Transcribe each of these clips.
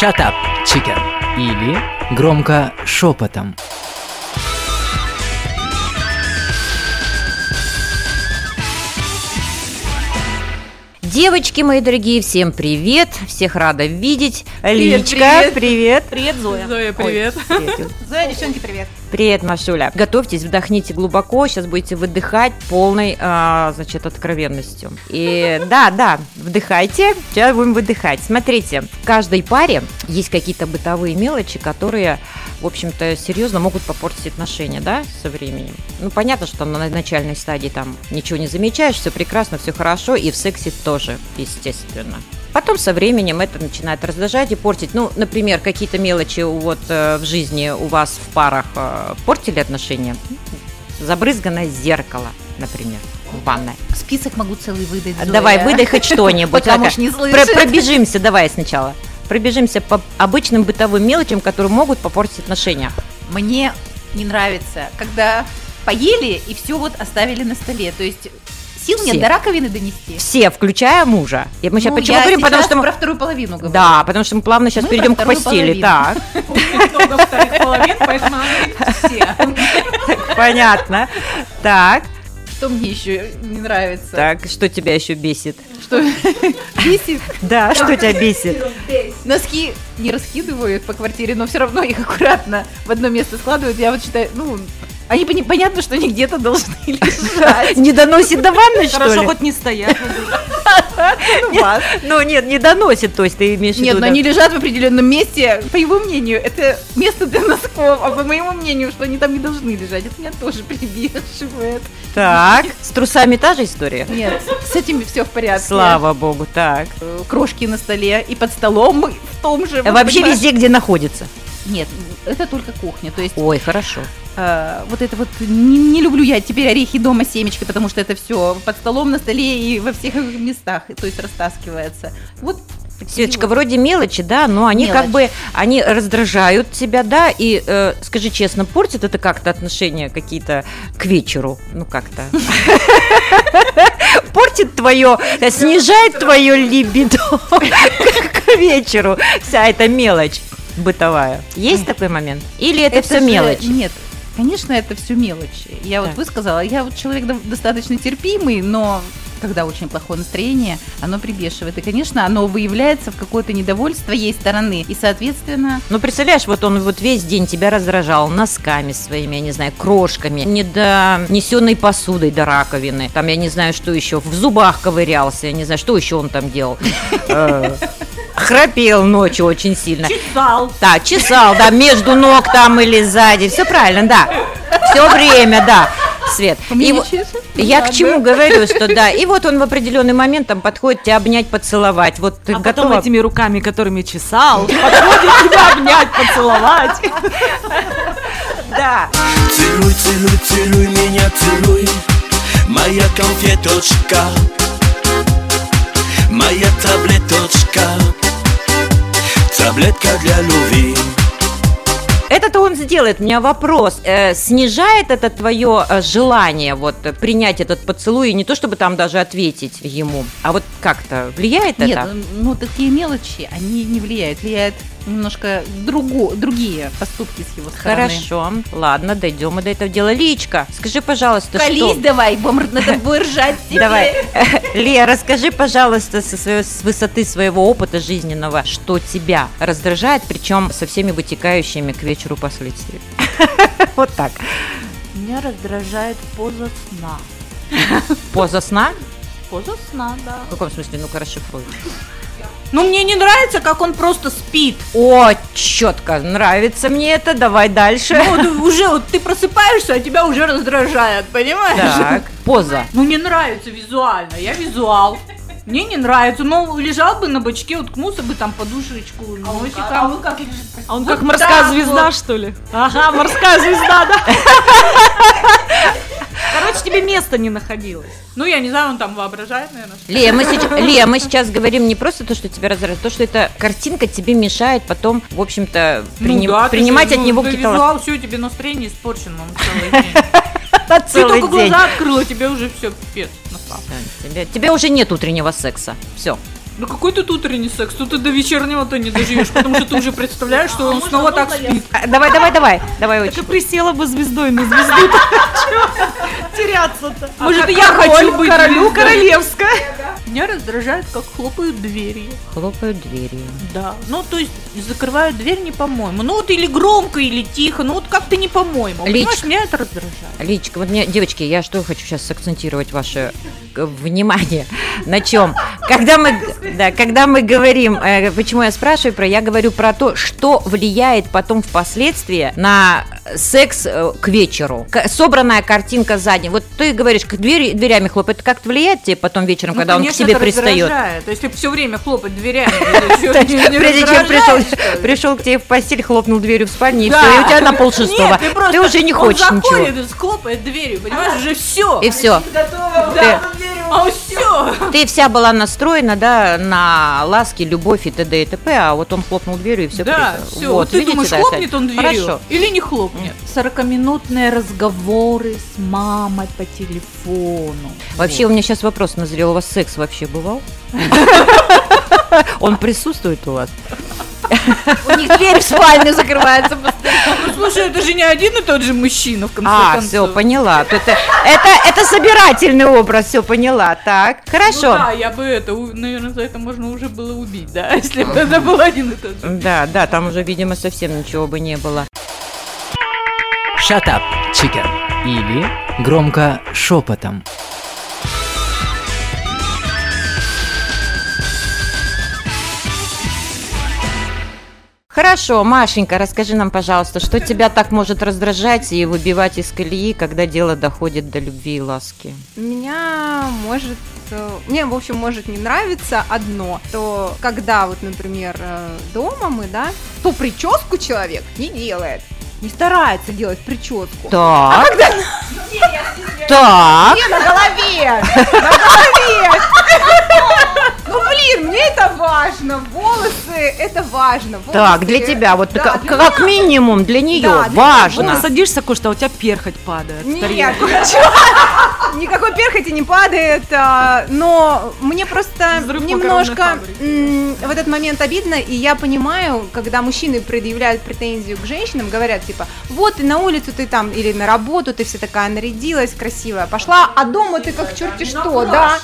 Shut up, chicken. Или громко шепотом. Девочки мои дорогие, всем привет! Всех рада видеть. Привет, Личка, привет. привет. Привет, Зоя. Зоя, привет. Привет. Зоя, девчонки, привет. Привет, Машуля. Готовьтесь, вдохните глубоко. Сейчас будете выдыхать полной, а, значит, откровенностью. И да, да, вдыхайте. Сейчас будем выдыхать. Смотрите, в каждой паре есть какие-то бытовые мелочи, которые, в общем-то, серьезно могут попортить отношения, да, со временем. Ну, понятно, что на начальной стадии там ничего не замечаешь, все прекрасно, все хорошо, и в сексе тоже, естественно. Потом со временем это начинает раздражать и портить. Ну, например, какие-то мелочи вот э, в жизни у вас в парах э, портили отношения. Забрызганное зеркало, например, в ванной. Список могу целый выдать, А Давай, выдай хоть что-нибудь. Потому Ага. что не Про- слышит. Пробежимся, давай сначала. Пробежимся по обычным бытовым мелочам, которые могут попортить отношения. Мне не нравится, когда поели и все вот оставили на столе. То есть сил Все. нет до раковины донести. Все, включая мужа. И мы сейчас Ну, почему я говорим, потому что мы... про вторую половину говорю. Да, потому что мы плавно сейчас Мы перейдем к постели. половину. Так, половин, поэтому все. понятно. Так, Что мне еще не нравится? так, что тебя еще бесит? Что бесит? Да, что тебя бесит? Носки не раскидывают по квартире, но все равно их аккуратно в одно место складывают. Я вот считаю, ну, они понятно, что они где-то должны лежать. Не доносит до ванны, что Хорошо, хоть не стоят. Ну. Ну, нет, не доносит, то есть ты имеешь в Нет, виду... но да. они лежат в определенном месте. По его мнению, это место для носков, а по моему мнению, что они там не должны лежать. Это меня тоже прибешивает. Так, с трусами та же история? Нет, с этим все в порядке. Слава богу, так. Э, Крошки на столе и под столом в том же. вот Вообще везде, где находится. Нет, это только кухня. То есть Ой, хорошо. э, вот это вот не, не люблю я теперь орехи дома семечки, потому что это все под столом, на столе и во всех местах, то есть растаскивается. Вот Светочка, вот. вроде мелочи, да, но они как Мелочи. бы, они раздражают тебя, да, и, э, скажи честно, портит это как-то отношения какие-то к вечеру? Ну, как-то. Портит твое, снижает твое либидо к вечеру. Вся эта мелочь бытовая. Есть такой момент? Или это, все же- мелочь? Нет, конечно, это все мелочи. Я вот Так. высказала, я вот человек до- достаточно терпимый, но когда очень плохое настроение, оно прибешивает. И, конечно, оно выявляется в какое-то недовольство ей стороны. И, соответственно, Ну, представляешь, вот он вот весь день тебя раздражал носками своими, я не знаю, крошками, недонесенной посудой до раковины. Там, я не знаю, что еще, в зубах ковырялся, я не знаю, что еще он там делал. Храпел ночью очень сильно. Чесал. Да, чесал, да, между ног там или сзади. Все правильно, да. Все время, да. Свет. у меня И не во- чешет, не я к надо. чему говорю, что да. И вот он в определенный момент там подходит тебя обнять, поцеловать. Вот ты А потом готова этими руками, которыми чесал, подходит тебя обнять, поцеловать. Да. Целуй, целуй, целуй меня, целуй Моя конфеточка Моя таблеточка Таблетка для любви Это-то он сделает. У меня вопрос. Э, снижает это твое э, желание вот принять этот поцелуй и не то чтобы там даже ответить ему, а вот как-то влияет Нет, это? ну такие мелочи, они не влияют. Влияют немножко друго, другие поступки с его стороны. Хорошо, ладно, дойдем и до этого дела. Личка, скажи, пожалуйста, Колись что... давай, будем- надо будет ржать тебе. Давай, Лия, расскажи, пожалуйста, со своей- с высоты своего опыта жизненного, что тебя раздражает, причем со всеми вытекающими к вечеру последствиями. Вот так. Меня раздражает поза сна. Поза сна? Поза сна, да. В каком смысле? Ну-ка, расшифруй. Ну, мне не нравится, как он просто спит. О, четко, нравится мне это, давай дальше. Ну, вот уже вот ты просыпаешься, а тебя уже раздражает, понимаешь? Так, поза. Ну, не нравится визуально, я визуал. Мне не нравится, ну, лежал бы на бочке, уткнулся бы там подушечку, носиком. А он как лежит? А он как Вот морская так звезда, вот. что ли? Ага, морская звезда, да. Короче, тебе места не находилось. Ну, я не знаю, он там воображает, наверное. Лия мы, сейчас, Лия, мы сейчас говорим не просто то, что тебя раздражает, то, что эта картинка тебе мешает потом, в общем-то, приним- Ну да, ты принимать же, от ну, него ты какие-то визуал, все, тебе настроение испорчено он целый день. Ты только глаза открыла, тебе уже все, пипец. Тебе, тебе уже нет утреннего секса. Все. Ну какой тут утренний секс? Тут ты до вечернего-то не доживешь, потому что ты уже представляешь, что он снова так спит. А, Давай, давай, давай, давай очень. и присела бы звездой на звезду. Теряться-то. Может, и я хочу быть королю королевская. Меня раздражает, как хлопают дверью. Хлопают дверью. Да. Ну, то есть закрывают дверь не по-моему. Ну вот или громко, или тихо. Ну вот как-то не по-моему. Понимаешь, меня это раздражает. Личка, вот мне, девочки, я что хочу сейчас сакцентировать ваше э, внимание на чем? Когда мы, да, когда мы говорим, э, почему я спрашиваю про, я говорю про то, что влияет потом впоследствии на секс э, к вечеру. Собранная картинка сзади. Вот ты говоришь, к двери, дверями хлопает, как-то влияет тебе потом вечером, Ну, когда он к конечно, тебе это пристает? раздражает. То есть, если все время хлопать дверями, это Прежде чем пришел, пришел к тебе в постель, хлопнул дверью в спальне, и все, и у тебя на полшестого. Ты, уже не хочешь он ничего. заходит, хлопает дверью, понимаешь, уже все. И все. Да, а все. Ты вся была настроена, да, на ласки, любовь и т.д. и т.п., а вот он хлопнул дверью и все. Да, все. Вот, ты видите, думаешь, да, хлопнет он дверью Хорошо. или не хлопнет? Сорокаминутные разговоры с мамой по телефону. Вообще, у меня сейчас вопрос назрел. У вас секс вообще бывал? Он присутствует у вас? У них дверь в спальню закрывается Ну, слушай, это же не один и тот же мужчина, в конце А, концов. все, поняла. То Это, это, это собирательный образ, все поняла. Так, Ну хорошо. да, я бы это, наверное, за это можно уже было убить, да, если бы это был один и тот же. Да, да, там уже, видимо, совсем ничего бы не было. Shut up, chicken. Или громко шепотом. Хорошо, Машенька, расскажи нам, пожалуйста, что тебя так может раздражать и выбивать из колеи, когда дело доходит до любви и ласки? Меня может э, мне, в общем, может не нравиться одно, то когда вот, например, э, дома мы, да, то прическу человек не делает, не старается делать прическу. Так. Так. Не на голове! На голове! Это важно. Волосы, это важно. Волосы, Так, для тебя, вот да, как, для как меня- минимум для нее Да, для важно. Вот ты садишься кушать, а у тебя перхоть падает. Нет, никакой перхоти не падает, а, но мне просто Взрыв немножко в этот момент обидно, и я понимаю, когда мужчины предъявляют претензию к женщинам, говорят типа, вот ты на улицу ты там или на работу ты вся такая нарядилась, красивая, пошла, а дома ты как черти что, да?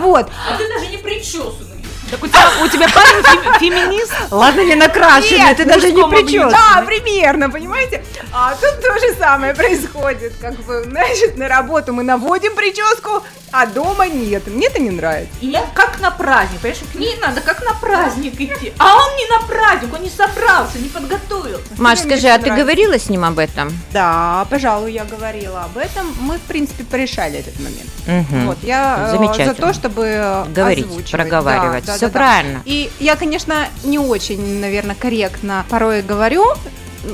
Вот. А ты даже не причесанный. Так у тебя, у тебя парень фе- феминист? Ладно, не накрашенный, Нет, ты даже не причёсанный. Да, примерно, понимаете? А тут то же самое происходит. Как бы, значит, на работу мы наводим прическу, а дома нет. Мне это не нравится. И как на праздник, понимаешь, к ней надо как на праздник идти. А он не на праздник, он не собрался, не подготовился. Маш, Мне скажи, а это ты нравится. говорила с ним об этом? Да, пожалуй, я говорила об этом. Мы, в принципе, порешали этот момент. Мгм. Вот, я э, Замечательно. за то, чтобы э, Говорить, озвучивать. проговаривать. Да, да, Все да, да. правильно. И я, конечно, не очень, наверное, корректно порой говорю,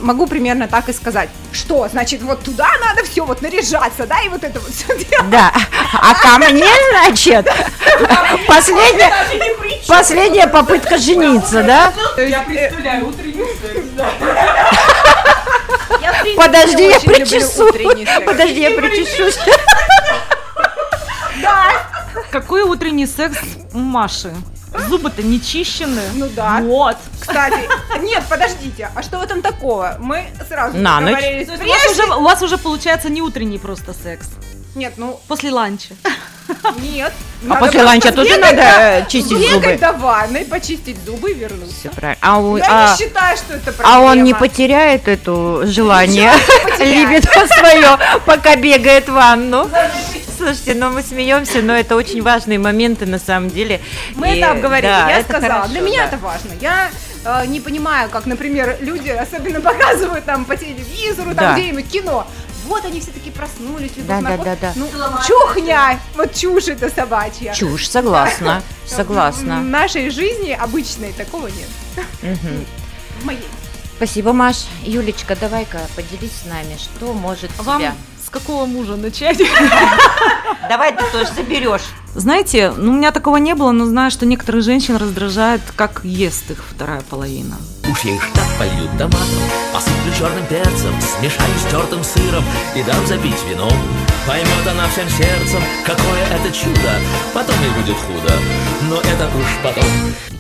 могу примерно так и сказать. Что, значит, вот туда надо все вот наряжаться, да, и вот это вот все делать. Да. А ко мне, значит, последняя, последняя попытка жениться, да? Я представляю утренний секс, да. Подожди, я секс. Подожди, я причешусь. Какой утренний секс у Маши? Зубы-то не чищены. Ну да. Вот. Кстати, нет, подождите, а что в этом такого? Мы сразу На ночь. у вас, уже, у вас уже получается не утренний просто секс. Нет, ну, После ланча. нет. А после ланча тоже надо чистить Бегать зубы? до ванной, почистить зубы и вернуться. Все правильно. А, у- Я а- не считаю, что это проблема. а он не потеряет это желание, либидо свое, пока бегает в ванну. Слушайте, ну мы смеемся, но это очень важные моменты на самом деле. Мы И, это обговорили, да, я это сказала. хорошо, Для меня да. это важно. Я э, не понимаю, как, например, люди особенно показывают там по телевизору, Да. там где-нибудь кино. Вот они все таки проснулись, любовь Да, на да, да, да. Ну, чухня, вот чушь это собачья. Чушь, согласна, В согласна. нашей жизни обычной такого нет. Мгм. В моей. Спасибо, Маш. Юлечка, давай-ка поделись с нами, что может Вам тебя... с какого мужа начать? Давай ты тоже заберешь. Знаете, ну у меня такого не было, но знаю, что некоторых женщин раздражает, как ест их вторая половина. Уж я и штат полью томатом, посыплю черным перцем, смешаю с тертым сыром и дам запить вином. Поймет она всем сердцем, какое это чудо, потом ей будет худо, но это уж потом.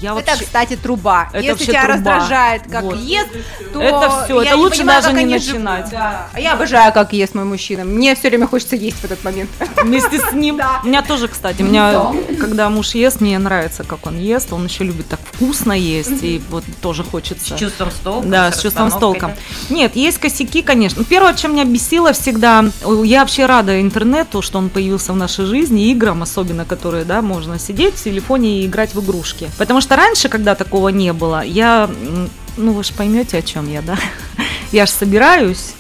Я Это, вообще... кстати, труба. Это Если вообще тебя труба. раздражает, как Вот. ест, то Это всё, я это не лучше понимаю, даже не живут. начинать. Да. А я обожаю, как ест мой мужчина. Мне все время хочется есть в этот момент. Вместе с ним. Да. У меня тоже, кстати, у меня, когда муж ест, мне нравится, как он ест. Он еще любит так вкусно есть, и вот тоже хочется. С чувством столка. Да, с чувством с толком. Нет, есть косяки, конечно. Первое, чем меня бесило всегда, я вообще рада интернету, что он появился в нашей жизни, играм особенно, которые, да, можно сидеть в телефоне и играть в игрушки. Потому что раньше, когда такого не было, я, ну вы же поймете, о чем я, да? Я же собираюсь,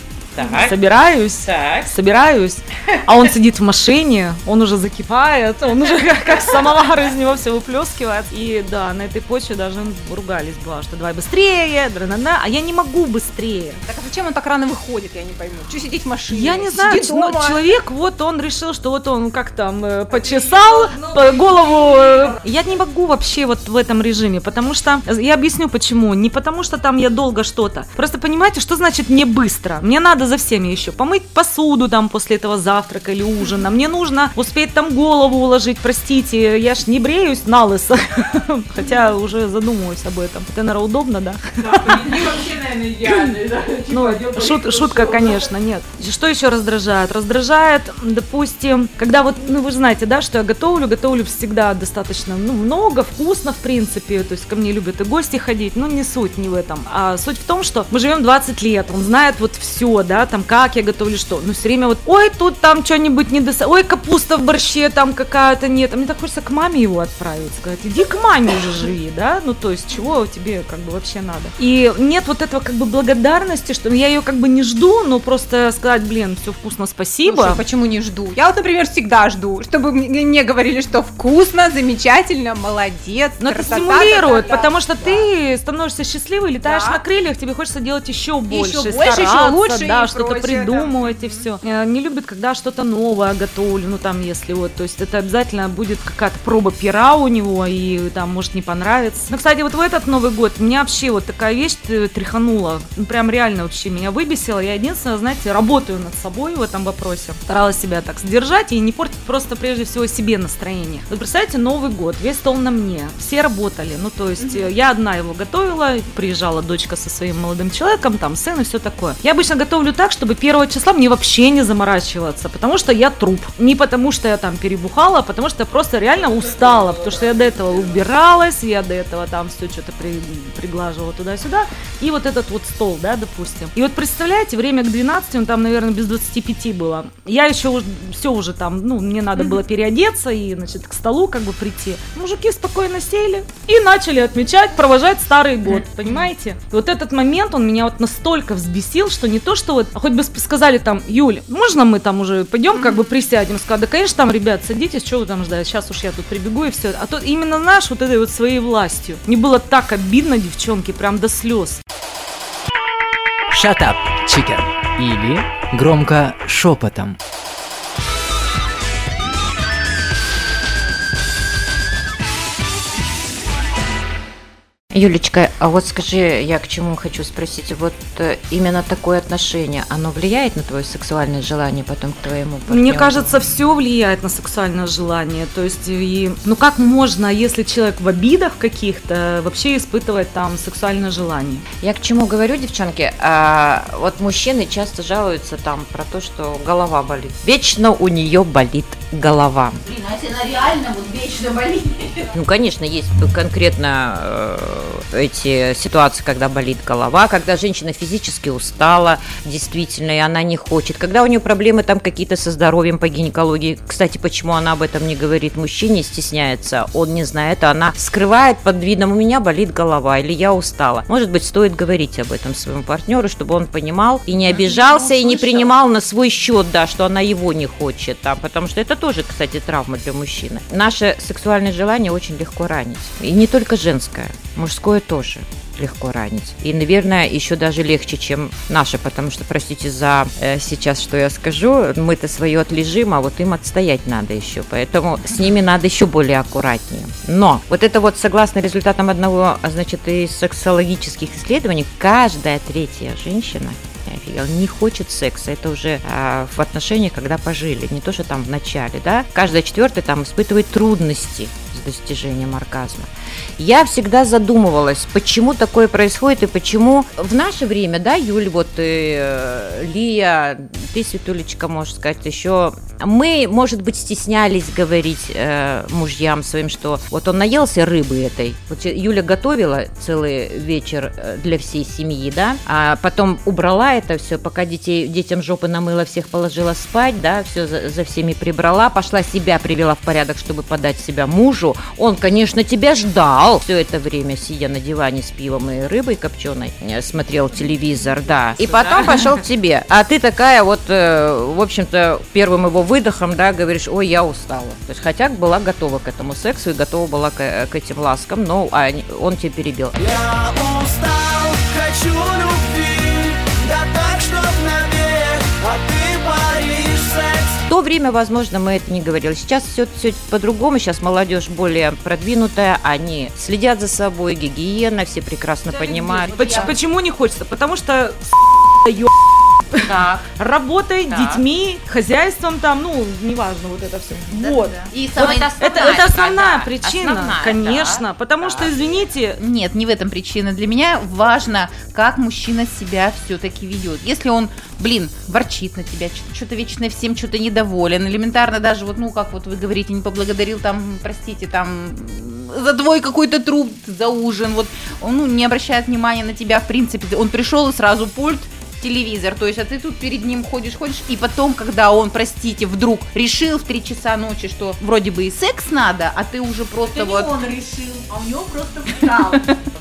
Так. собираюсь, Так. собираюсь, а он сидит в машине, он уже закипает, он уже как, как самовар из него все выплескивает. И да, на этой почве даже ругались, бывало, что давай быстрее, дра-на-на, а я не могу быстрее. Так а зачем он так рано выходит, я не пойму. Что сидеть в машине? Я не Сиди знаю, ну, дома. человек, вот он решил, что вот он как там э, почесал по голову. э. Я не могу вообще вот в этом режиме, потому что, я объясню почему. Не потому что там я долго что-то. Просто понимаете, что значит не быстро? Мне надо за всеми еще помыть посуду там после этого завтрака или ужина. Мне нужно успеть там голову уложить, простите, я ж не бреюсь на лысо. Хотя уже задумываюсь об этом. Это, наверное, удобно, да? Ну, шут- шутка, конечно, нет. Что еще раздражает? Раздражает, допустим, когда вот, ну, вы же знаете, да, что я готовлю, готовлю всегда достаточно, ну, много, вкусно, в принципе, то есть ко мне любят и гости ходить, ну, не суть не в этом, а суть в том, что мы живем 20 лет, он знает вот все, да, там, как я готовлю что, ну, все время вот, ой, тут там что-нибудь не доса... ой, капуста в борще там какая-то нет, а мне так хочется к маме его отправить, сказать, иди к маме уже живи, да, ну, то есть, чего тебе как бы вообще надо. И нет вот этого как бы благодарности, что я ее как бы не жду, но просто сказать, блин, все вкусно, спасибо. Слушай, почему не жду? Я вот, например, всегда жду, чтобы мне говорили, что вкусно, замечательно, молодец, но это красота, стимулирует, да-да-да. потому что ты становишься счастливый, летаешь Да. на крыльях, тебе хочется делать еще больше, больше, еще лучше да, и что-то придумывать и все. Не любит, когда что-то новое готовлю, ну там, если вот, то есть это обязательно будет какая-то проба пера у него, и там может не понравиться. Ну, кстати, вот в этот Новый год меня вообще вот такая вещь э, тряханула, ну, прям реально вообще меня выбесила. Я единственное, знаете, работаю над собой в этом вопросе. Старалась себя так сдержать и не портить просто прежде всего себе настроение. Вот представляете, Новый год, весь стол на мне, все работали, ну то есть э, я одна его готовила, приезжала дочка со своим молодым человеком, там сын и все такое. Я обычно готовлю так, чтобы первого числа мне вообще не заморачиваться, потому что я труп. Не потому что я там перебухала, а потому что я просто реально устала, потому что я до этого убиралась, я до этого там все что-то при- приглаживала туда-сюда, и вот этот вот стол, да, допустим. И вот представляете, время к 12, он там, наверное, без 25 было. Я еще все уже там, ну, мне надо было переодеться и, значит, к столу как бы прийти. Мужики спокойно сели и начали отмечать, провожать старый год, понимаете? И вот этот момент, он меня вот настолько взбесил, что не то, что вот, хоть бы сказали там, Юля, можно мы там уже пойдем как бы присядем? Сказали, да, конечно, там, ребят, садитесь, что вы там ждать, сейчас уж я тут прибегу и все. А то именно наш вот этой вот своей властью. Мне было так обидно, девчонки, прям до слез. Shut up, chicken. Или громко шепотом. Юлечка, а вот скажи, я к чему хочу спросить, вот э, именно такое отношение, оно влияет на твое сексуальное желание потом к твоему партнеру? Мне кажется, все влияет на сексуальное желание. То есть, и, ну как можно, если человек в обидах каких-то, вообще испытывать там сексуальное желание? Я к чему говорю, девчонки, а, вот мужчины часто жалуются там про то, что голова болит. Вечно у нее болит голова. Блин, а если она реально вот вечно болит? Ну, конечно, есть конкретно э, эти ситуации, когда болит голова, когда женщина физически устала, действительно, и она не хочет, когда у нее проблемы там какие-то со здоровьем по гинекологии. Кстати, почему она об этом не говорит мужчине, стесняется, он не знает, а она скрывает под видом «у меня болит голова» или «я устала». Может быть, стоит говорить об этом своему партнеру, чтобы он понимал и не обижался, и не принимал на свой счет, да, что она его не хочет, да, потому что это тоже, кстати, травма для мужчины. Наше сексуальное желание очень легко ранить. И не только женское, мужское тоже. может легко ранить. И, наверное, еще даже легче, чем наши, потому что, простите за э, сейчас, что я скажу, мы-то свое отлежим, а вот им отстоять надо еще. Поэтому с ними надо еще более аккуратнее. Но вот это вот, согласно результатам одного, а, значит, из сексологических исследований, каждая третья женщина не хочет секса. Это уже а, в отношениях, когда пожили, не то, что там в начале, да. Каждая четвертая там испытывает трудности с достижением оргазма. Я всегда задумывалась, почему такое происходит и почему в наше время, да, Юль, вот э, Лия, ты, Светулечка, можешь сказать, еще мы, может быть, стеснялись говорить э, мужьям своим, что вот он наелся рыбы этой. Вот Юля готовила целый вечер э, для всей семьи, да, а потом убрала это все, пока детей, детям жопы намыла, всех положила спать, да, все за, за всеми прибрала, пошла себя привела в порядок, чтобы подать себя мужу. Он, конечно, тебя ждал все это время, сидя на диване с пивом и рыбой копченой, э, смотрел телевизор, да. И потом пошел к тебе. А ты такая вот, э, в общем-то, первым его выдохом, да, говоришь, ой, я устала. То есть хотя была готова к этому сексу и готова была к, к этим ласкам, но он тебя перебил. Я устал, хочу любви, то время, возможно, мы это не говорили. Сейчас все, все по-другому. Сейчас молодежь более продвинутая. Они следят за собой, гигиена, все прекрасно понимают. Поч- Почему не хочется? Потому что ё- Так. работой, Так. детьми, хозяйством там, ну, неважно, вот это все. Вот. И Вот самое- это, это основная да, причина, основная, конечно. да. Потому что, извините, Нет, не в этом причина. Для меня важно, как мужчина себя все-таки ведет. Если он, блин, ворчит на тебя, что-то вечно всем что-то недоволен, элементарно даже вот, ну, как вот вы говорите, не поблагодарил там, простите, там за твой какой-то труд, за ужин, вот он ну, не обращает внимания на тебя, в принципе, он пришел и сразу пульт, телевизор, то есть, а ты тут перед ним ходишь, ходишь, и потом, когда он, простите, вдруг решил в 3 часа ночи, что вроде бы и секс надо, а ты уже просто вот... он решил, а у него просто встал.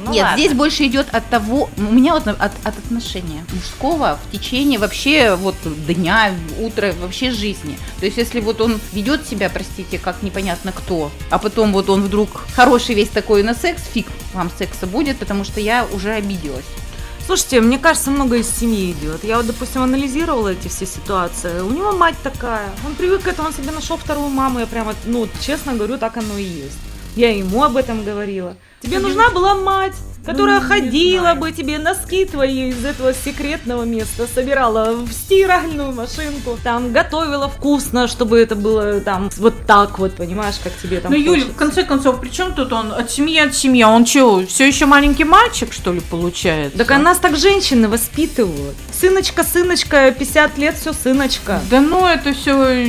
Нет, здесь больше идет от того, у меня вот от, от отношения мужского в течение вообще вот дня, утра, вообще жизни. То есть если вот он ведет себя, простите, как непонятно кто, а потом вот он вдруг хороший весь такой на секс, фиг вам секса будет, потому что я уже обиделась. Слушайте, мне кажется, много из семьи идет. Я вот, допустим, анализировала эти все ситуации. У него мать такая. Он привык к этому, он себе нашел вторую маму. Я прямо, ну, честно говорю, так оно и есть. Я ему об этом говорила. Тебе нужна была мать, которая ходила бы тебе носки твои из этого секретного места, собирала в стиральную машинку, там готовила вкусно, чтобы это было там вот так вот, понимаешь, как тебе там Ну, Юль, в конце концов, при чем тут он от семьи от семьи? Он что, все еще маленький мальчик, что ли, получается? Так а нас так женщины воспитывают. Сыночка, сыночка, 50 лет, все сыночка. Да ну, это все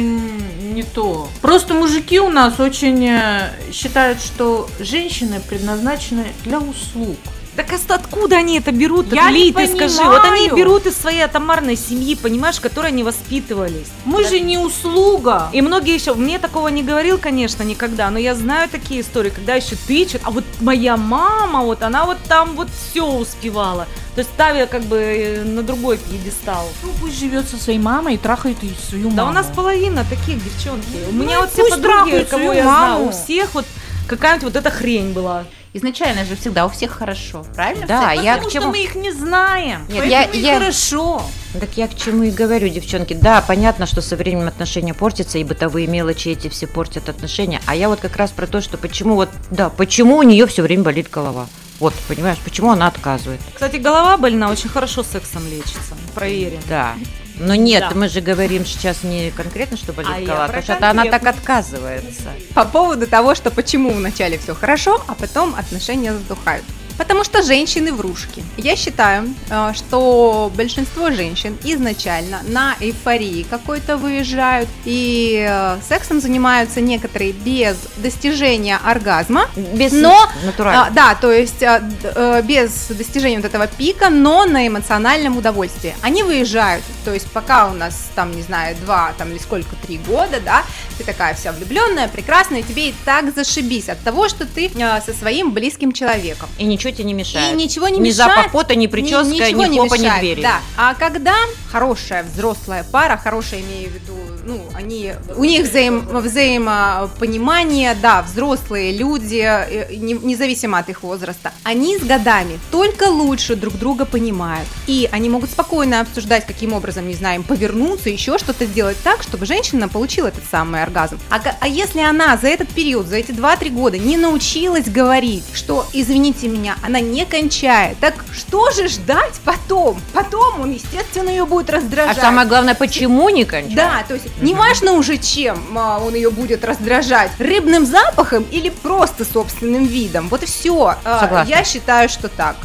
не то. Просто мужики у нас очень э, считают, что женщины предназначены для услуг. Так а откуда они это берут? Я Ли, ты скажи. Вот они понимаю. берут из своей атомарной семьи, понимаешь, которой они воспитывались. Мы же не услуга. И многие еще, мне такого не говорил, конечно, никогда, но я знаю такие истории, когда еще тычут, а вот моя мама, вот она вот там вот все успевала. То есть ставя как бы э, на другой пьедестал. Ну, пусть живет со своей мамой и трахает ее свою Да маму. у нас половина таких девчонки. У Ну, меня и вот все подруги, кого я знаю, маму. у всех вот какая-нибудь вот эта хрень была. Изначально же всегда у всех хорошо, правильно? Да, Всех- я Потому к что чему... мы их не знаем. Нет, я- и я- хорошо. Так я к чему и говорю, девчонки. Да, понятно, что со временем отношения портятся, и бытовые мелочи эти все портят отношения. А я вот как раз про то, что почему вот, да, почему у нее все время болит голова. Вот, понимаешь, почему она отказывает. Кстати, голова больна очень хорошо сексом лечится. Проверено. Да. Но нет, Да. мы же говорим сейчас не конкретно, что болит А голова, потому что она так отказывается. По поводу того, что почему вначале все хорошо, а потом отношения затухают. Потому что женщины врушки. Я считаю, э, что большинство женщин изначально на эйфории какой-то выезжают и э, сексом занимаются некоторые без достижения оргазма, Без Но, натурально. а, да, то есть э, без достижения вот этого пика, но на эмоциональном удовольствии. Они выезжают, то есть пока у нас там, не знаю, два там или сколько, три года, да, ты такая вся влюбленная, прекрасная, и тебе и так зашибись от того, что ты со своим близким человеком. И ничего тебе не мешает. И ничего не ни мешает. запах пота, ни прическа, ни, ничего не хлопанье мешает, двери. Да. А когда хорошая взрослая пара, хорошая имею в виду, ну, они, у них взаим, взаимопонимание, да, взрослые люди, э, не- независимо от их возраста, они с годами только лучше друг друга понимают. И они могут спокойно обсуждать, каким образом, не знаю, им повернуться, еще что-то сделать так, чтобы женщина получила этот самый оргазм. А, а если она за этот период, за эти 2-3 года не научилась говорить, что, извините меня, она не кончает, так что же ждать потом? Потом он, естественно, ее будет А раздражать. самое главное, почему не кончать? Да, то есть неважно уже чем а, он ее будет раздражать, рыбным запахом или просто собственным видом. Вот и все. Согласна. Я считаю, что так.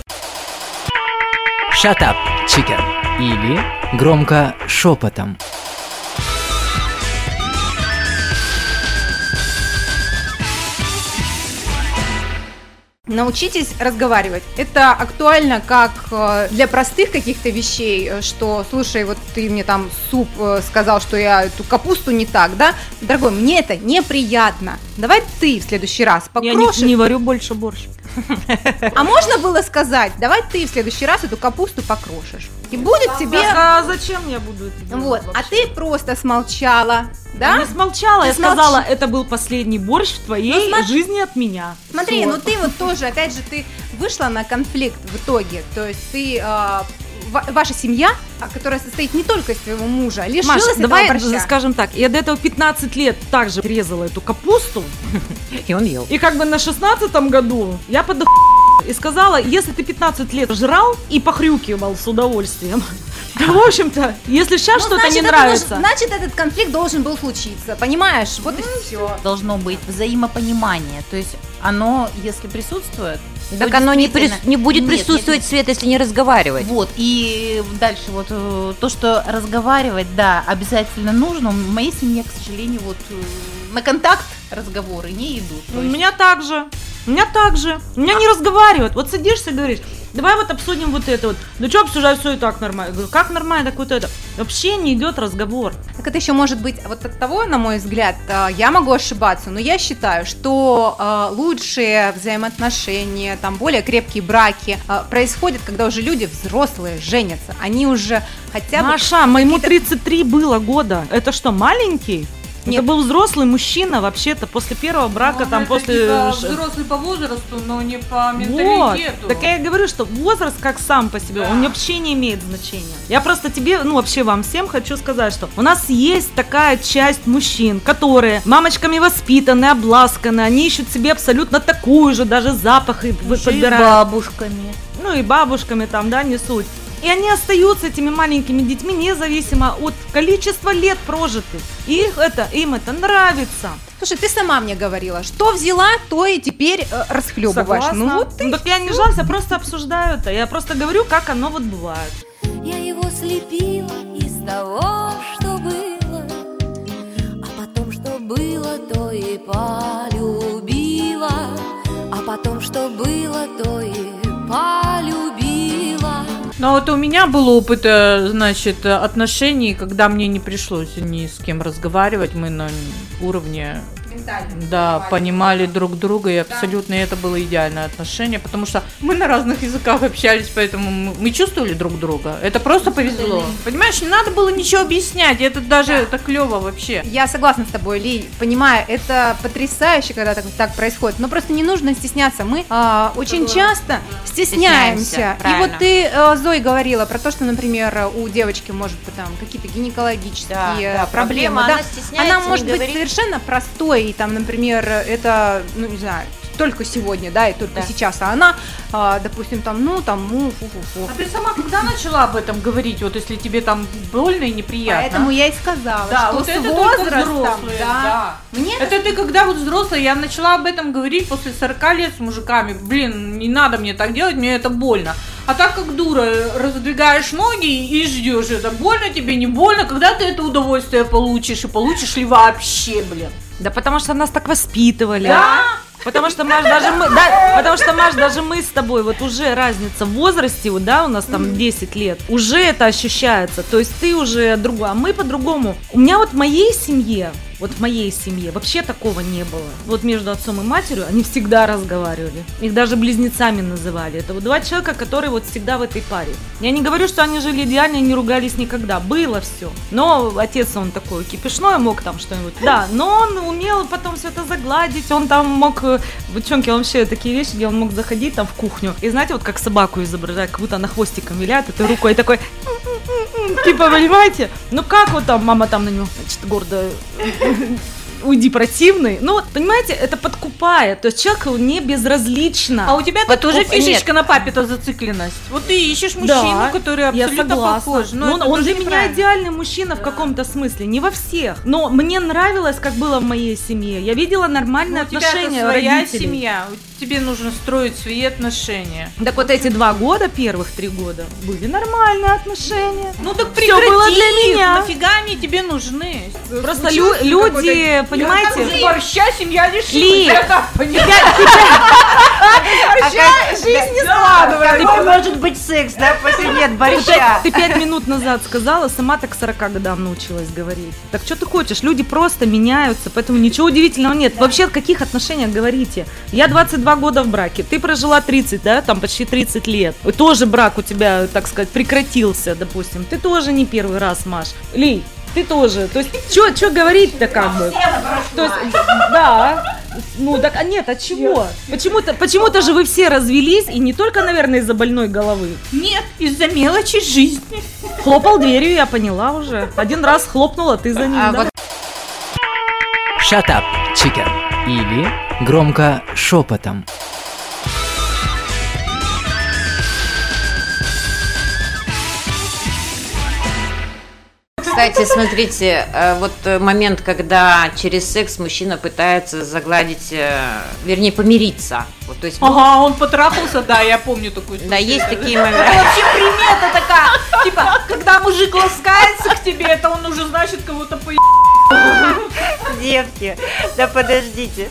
Shut up, chicken. Или громко шепотом. Научитесь разговаривать. Это актуально как э, для простых каких-то вещей, э, что, слушай, вот ты мне там суп э, сказал, что я эту капусту не так, да? Дорогой, мне это неприятно. Давай ты в следующий раз Я покрошишь. не, не варю больше борщ. А можно было сказать, давай ты в следующий раз эту капусту покрошишь. И будет тебе... А зачем я буду это делать Вот, а вообще? ты просто смолчала, Я да? не смолчала, Ты я смолчи. сказала, это был последний борщ в твоей Ну, смотри- жизни от меня. Смотри, Всё. ну ты вот тоже, опять же, ты вышла на конфликт в итоге. То есть ты, а, ва- ваша семья, а, которая состоит не только из твоего мужа, лишилась Маш, этого давай борща. скажем так, я до этого 15 лет также резала эту капусту, И он ел. и как бы на 16 году я подох... и сказала, если ты 15 лет жрал и похрюкивал с удовольствием, то, в общем-то, если сейчас Ну, что-то значит, не это нравится, должен- значит, этот конфликт должен был случиться, понимаешь? Вот и все. Должно быть взаимопонимание. То есть оно, если присутствует, Так оно не, прис- не будет Нет, присутствовать, нет, Свет, если не разговаривать. Вот, и дальше вот э, то, что разговаривать, да, обязательно нужно. В моей семье, к сожалению, вот э, на контакт разговоры не идут. У есть- меня так же. У меня так же. У меня не разговаривают. Вот садишься и говоришь, давай вот обсудим вот это вот. Ну что обсуждать, все и так нормально. Я говорю, как нормально, так вот это. Вообще не идет разговор. Так это еще может быть вот от того, на мой взгляд, а, я могу ошибаться, но я считаю, что а, лучшие взаимоотношения, там более крепкие браки а, происходят, когда уже люди взрослые женятся, они уже хотя бы Маша, моему какие-то- 33 было года. Это что, маленький? Нет. Это был взрослый мужчина вообще-то после первого брака, Ну, там после... типа взрослый по возрасту, но не по Вот. менталитету. Так я говорю, что возраст как сам по себе, он Да. вообще не имеет значения. Я просто тебе, ну вообще вам всем хочу сказать, что у нас есть такая часть мужчин, которые мамочками воспитаны, обласканы, они ищут себе абсолютно такую же, даже запах и Еще и подбирают. бабушками. ну и бабушками там, да, несут. И они остаются этими маленькими детьми независимо от количества лет прожитых. И их это, им это нравится. Слушай, ты сама мне говорила, что взяла, то и теперь э, расхлебываешь. Согласна? Ну вот ты. Ну, так я не жалуюсь, я просто обсуждаю это. Я просто говорю, как оно вот бывает. Я его слепила из того, что было, а потом, что было, то и полюбила, а потом, что было, то и полюбила. Но вот у меня был опыт, э, значит, э, отношений, когда мне не пришлось ни с кем разговаривать, мы на уровне да, понимали друг друга, и абсолютно это было идеальное отношение, потому что мы на разных языках общались, поэтому мы, мы чувствовали друг друга. Это просто повезло. Понимаешь, не надо было ничего объяснять, это даже это клево вообще. Я согласна с тобой, Ли, понимаю, это потрясающе, когда так, так происходит, но просто не нужно стесняться. Мы а, очень часто стесняемся. Стесняемся, И вот ты, э, Зой, говорила про то, что, например, у девочки может быть там какие-то гинекологические Да, да, проблемы. проблема, да. она стесняется, Она может быть говорит. совершенно простой, и там, например, это, ну не знаю, только сегодня, да, и только Да. сейчас, а она, а, допустим, там, ну, там, ну, фу-фу-фу. А ты сама когда начала об этом говорить, вот если тебе там больно и неприятно? Поэтому я и сказала, Да, что вот с это только возрастом, взрослые, да, да. мне Это ты когда вот взрослая, я начала об этом говорить после 40 лет с мужиками. Блин, не надо мне так делать, мне это больно. А так как дура, раздвигаешь ноги и ждешь это. Больно тебе, не больно, когда ты это удовольствие получишь и получишь ли вообще, блин. Да потому что нас так воспитывали. Да? Потому что, Маш, даже мы, да, потому что, Маш, даже мы с тобой, вот уже разница в возрасте, вот, да, у нас там 10 лет, уже это ощущается. То есть ты уже другой, а мы по-другому. У меня вот в моей семье Вот в моей семье вообще такого не было. Вот между отцом и матерью они всегда разговаривали. Их даже близнецами называли. Это вот два человека, которые вот всегда в этой паре. Я не говорю, что они жили идеально и не ругались никогда. Было все. Но отец, он такой кипишной, мог там что-нибудь. Да, но он умел потом все это загладить. Он там мог... э, Девчонки, он вообще такие вещи, где он мог заходить там в кухню. И знаете, вот как собаку изображать, как будто она хвостиком виляет, этой рукой такой... Типа, понимаете? Ну как вот там, мама там на него, значит, гордо уйди противный. Ну, вот, понимаете, это подкупает. То есть человеку не безразлично. А у тебя Вот тоже нет. фишечка на папе-то зацикленность. Вот ты ищешь мужчину, который я абсолютно похож. Но Ну, это он для меня идеальный мужчина в каком-то смысле, не во всех. Но мне нравилось, как было в моей семье. Я видела нормальные Ну, у тебя отношения своя родителей. семья. Тебе нужно строить свои отношения. Так вот эти два года, первых три года, были нормальные отношения. Ну так прекрати было для меня. Нафига они тебе нужны? Просто лю- люди, понимаете, Борща семья Ли, лишилась. я понимаю. Жизнь не складывается. может быть секс, да, после нет Ты борща. Ты пять минут назад сказала, сама так к 40 годам научилась говорить. Так что ты хочешь? Люди просто меняются, поэтому ничего удивительного нет. Вообще, о каких отношениях говорите? Я 22 года в браке, ты прожила 30, да, там почти 30 лет. Тоже брак у тебя, так сказать, прекратился, допустим. Ты тоже не первый раз, Маш. Ли, ты тоже. То есть, что говорить-то как бы? То есть, да. Ну, так, а нет, от чего? Почему-то, почему-то же вы все развелись, и не только, наверное, из-за больной головы. Нет, из-за мелочи жизни. Хлопал дверью, я поняла уже. Один раз хлопнула, ты за ним, А да? Shut up, chicken. Или громко шепотом. Кстати, смотрите, э, вот момент, когда через секс мужчина пытается загладить, э, вернее, помириться. Вот, то есть, Ага, он потрахался, да, я помню такую да, есть такие Это моменты. вообще примета такая. Типа, когда мужик ласкается к тебе, это он уже, значит, кого-то по Девки, да подождите.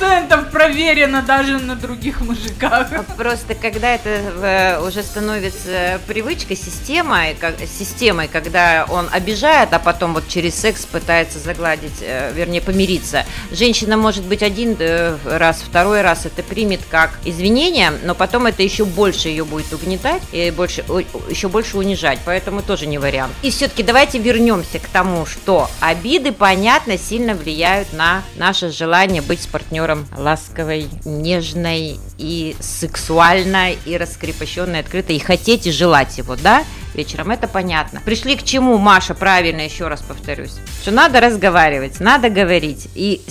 процентов проверено даже на других мужиках. Просто когда это э, уже становится привычкой, системой, как, системой, когда он обижает, а потом вот через секс пытается загладить, э, вернее, помириться. Женщина может быть один э, раз, второй раз это примет как извинение, но потом это еще больше ее будет угнетать и больше, еще больше унижать, поэтому тоже не вариант. И все-таки давайте вернемся к тому, что обиды, понятно, сильно влияют на наше желание быть с партнером ласковой, нежной и сексуальной, и раскрепощенной, открытой, и хотеть и желать его, да? Вечером это понятно. Пришли к чему, Маша, правильно, еще раз повторюсь, что надо разговаривать, надо говорить. И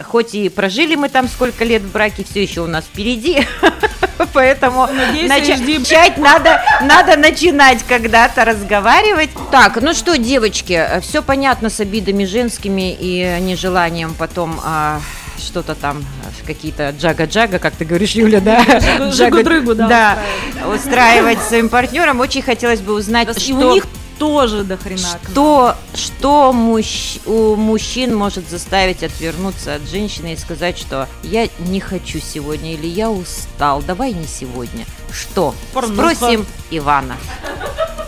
хоть и прожили мы там сколько лет в браке, все еще у нас впереди, поэтому HD. начать надо, надо начинать когда-то разговаривать. Так, ну что, девочки, все понятно с обидами женскими и нежеланием потом а, что-то там, а, какие-то джага-джага, как ты говоришь, Юля, да? Жигу-дрыгу, да, Да, устраивать своим партнерам. Очень хотелось бы узнать, И что... у них тоже до хрена. Что, что мужч- у мужчин может заставить отвернуться от женщины и сказать, что я не хочу сегодня или я устал, давай не сегодня. Что? Порнуха. Спросим Ивана.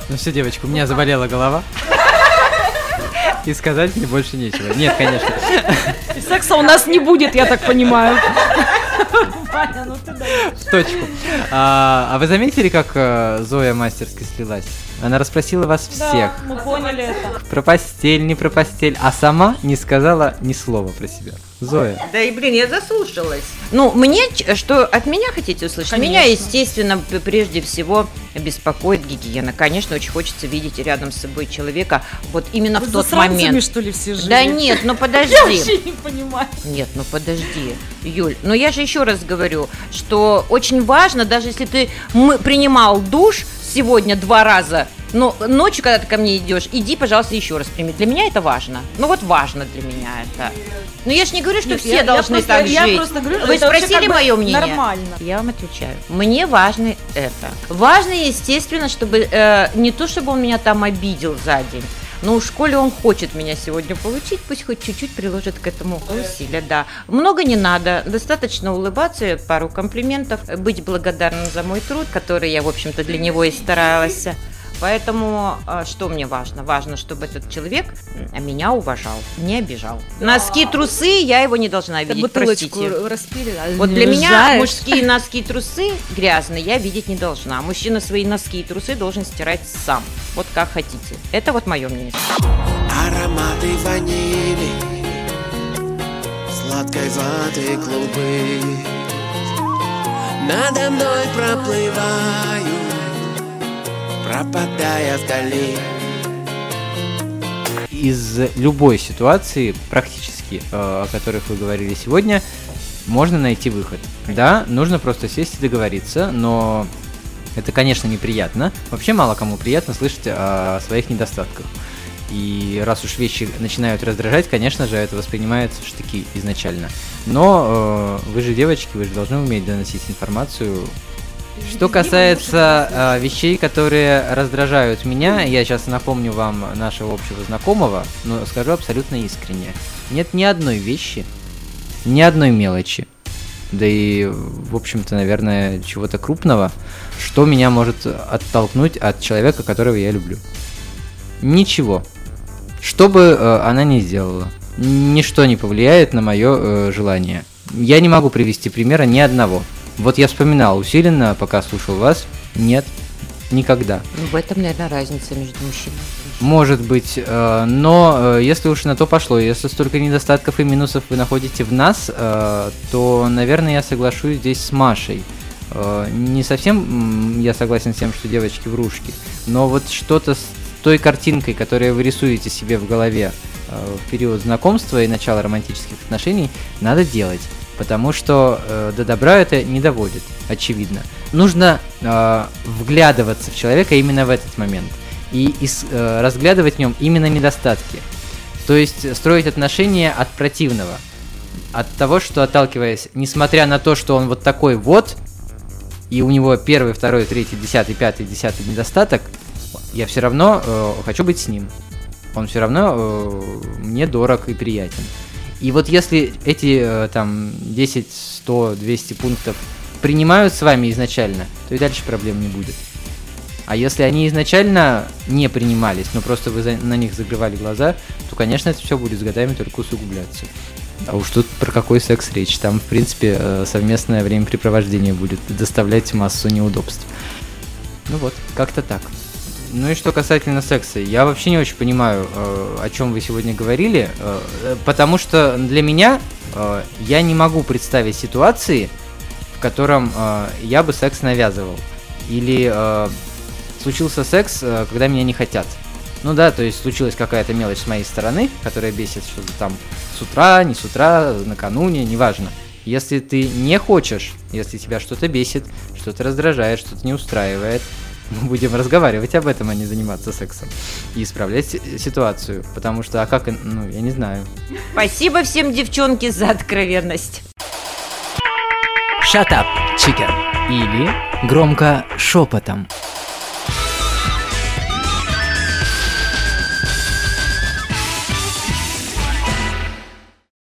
Ну все, девочка, у меня заболела голова. И сказать мне больше нечего. Нет, конечно. И Секса у нас не будет, я так понимаю. Ваня, ну ты. В точку. А, а вы заметили, как э, Зоя мастерски слилась? Она расспросила вас всех. Да, мы поняли это. Про постель, не про постель. А сама не сказала ни слова про себя. Зоя. Да и, блин, я заслушалась. Ну, мне, что от меня хотите услышать? Меня, Конечно. естественно, п- прежде всего беспокоит гигиена. Конечно, очень хочется видеть рядом с собой человека вот именно Вы в тот момент. что ли, все жили? Да нет, ну подожди. Я вообще не понимаю. Нет, ну подожди, Юль. Но я же еще раз говорю, что очень важно, даже если ты мы, принимал душ сегодня два раза, но ночью, когда ты ко мне идешь, иди, пожалуйста, еще раз прими. Для меня это важно. Ну вот важно для меня это. Но я же не говорю, что Нет, все я- я должны просто- так я жить. просто говорю, Вы спросили как бы мое мнение? нормально. Я вам отвечаю. Мне важно это. Важно, естественно, чтобы э, не то, чтобы он меня там обидел за день. Но в школе он хочет меня сегодня получить, пусть хоть чуть-чуть приложит к этому усилия, да. Много не надо, достаточно улыбаться, пару комплиментов, быть благодарным за мой труд, который я, в общем-то, для него и старалась. Поэтому а, что мне важно? Важно, чтобы этот человек меня уважал, не обижал. Носки, трусы, я его не должна Как видеть, бутылочку простите. распили. а Вот для меня уезжаешь. мужские носки, трусы грязные я видеть не должна. Мужчина свои носки и трусы должен стирать сам. Вот как хотите. Это вот мое мнение. Ароматы ванили Сладкой ваты клубы Надо мной проплывают Пропадая вдали Из любой ситуации, практически, э, о которых вы говорили сегодня, можно найти выход. Да, нужно просто сесть и договориться, но это, конечно, неприятно. Вообще мало кому приятно слышать о своих недостатках. И раз уж вещи начинают раздражать, конечно же, это воспринимается в штыки изначально. Но э, вы же девочки, вы же должны уметь доносить информацию. Что касается э, вещей, которые раздражают меня, я сейчас напомню вам нашего общего знакомого, но скажу абсолютно искренне. Нет ни одной вещи, ни одной мелочи, да и, в общем-то, наверное, чего-то крупного, что меня может оттолкнуть от человека, которого я люблю. Ничего. Что бы э, она ни сделала, ничто не повлияет на мое желание. Я не могу привести примера ни одного. Вот я вспоминал усиленно, пока слушал вас. Нет, никогда. Ну, в этом, наверное, разница между мужчиной. Может быть, э, но э, если уж на то пошло, если столько недостатков и минусов вы находите в нас, э, то, наверное, я соглашусь здесь с Машей. Не совсем я согласен с тем, что девочки врушки, но вот что-то с той картинкой, которую вы рисуете себе в голове в период знакомства и начала романтических отношений, надо делать. Потому что э, до добра это не доводит, очевидно. Нужно э, вглядываться в человека именно в этот момент и ис- э, разглядывать в нем именно недостатки. То есть строить отношения от противного. От того, что отталкиваясь, несмотря на то, что он вот такой вот, и у него первый, второй, третий, десятый, пятый, десятый недостаток, я все равно э, хочу быть с ним. Он все равно э, мне дорог и приятен. И вот если эти э, там 10, 100, 200 пунктов принимают с вами изначально, то и дальше проблем не будет. А если они изначально не принимались, но просто вы на них закрывали глаза, то, конечно, это все будет с годами только усугубляться. А уж тут про какой секс речь? Там, в принципе, э, совместное времяпрепровождение будет доставлять массу неудобств. Ну вот, как-то так. Ну и что касательно секса, я вообще не очень понимаю, э, о чем вы сегодня говорили, э, потому что для меня э, я не могу представить ситуации, в котором я бы секс навязывал. Или случился секс, когда меня не хотят. Ну да, то есть случилась какая-то мелочь с моей стороны, которая бесит что-то там с утра, не с утра, накануне, неважно. Если ты не хочешь, если тебя что-то бесит, что-то раздражает, что-то не устраивает, мы будем разговаривать об этом, а не заниматься сексом. И исправлять си- ситуацию. Потому что, а как, ну, я не знаю. Спасибо всем, девчонки, за откровенность. Shut up, chicken. Или громко шепотом.